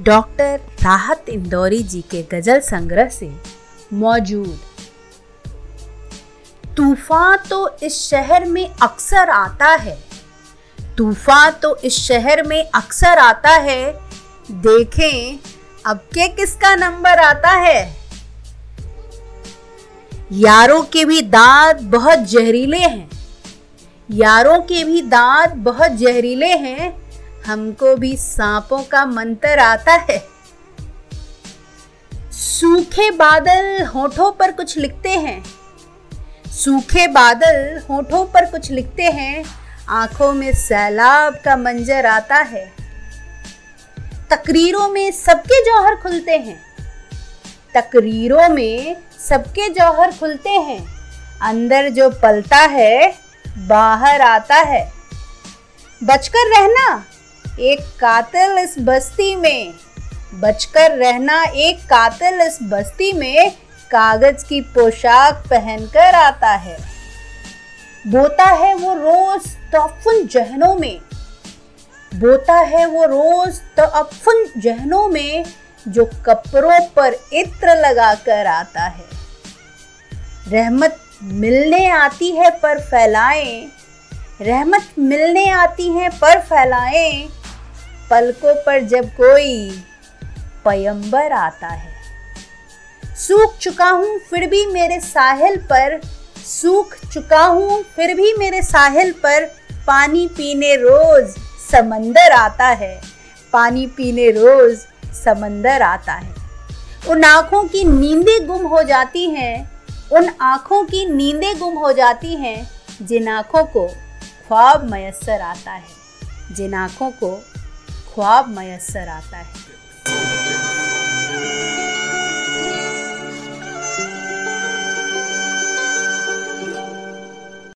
Doctor राहत इंदौरी जी के गज़ल संग्रह से मौजूद। तूफ़ान तो इस शहर में अक्सर आता है। तूफ़ान तो इस शहर में अक्सर आता है। देखें, अब के किसका नंबर आता है? यारों के भी दांत बहुत जहरीले हैं। यारों के भी दांत बहुत जहरीले हैं। हमको भी सांपों का मंत्र आता है। सूखे बादल होठों पर कुछ लिखते हैं। सूखे बादल होठों पर कुछ लिखते हैं। आँखों में सैलाब का मंजर आता है। तकरीरों में सबके जौहर खुलते हैं। तकरीरों में सबके जौहर खुलते हैं। अंदर जो पलता है, बाहर आता है। बचकर रहना एक कातिल इस बस्ती में। बचकर रहना एक कातिल इस बस्ती में कागज़ की पोशाक पहनकर आता है। बोता है वो रोज तफुन जहनों में। बोता है वो रोज तो तफुन जहनों में जो कपड़ों पर इत्र लगाकर आता है। रहमत मिलने आती है पर फैलाएँ। रहमत मिलने आती है पर फैलाएँ। पलकों पर जब कोई पयंबर आता है। सूख चुका हूँ, फिर भी मेरे साहिल पर। सूख चुका हूँ, फिर भी मेरे साहिल पर। पानी पीने रोज समंदर आता है। पानी पीने रोज समंदर आता है। उन आँखों की नींदें गुम हो जाती हैं। उन आँखों की नींदें गुम हो जाती हैं, जिन आँखों को ख्वाब मैसर आता है। जिन आँखों को ख्वाब मैसर आता है।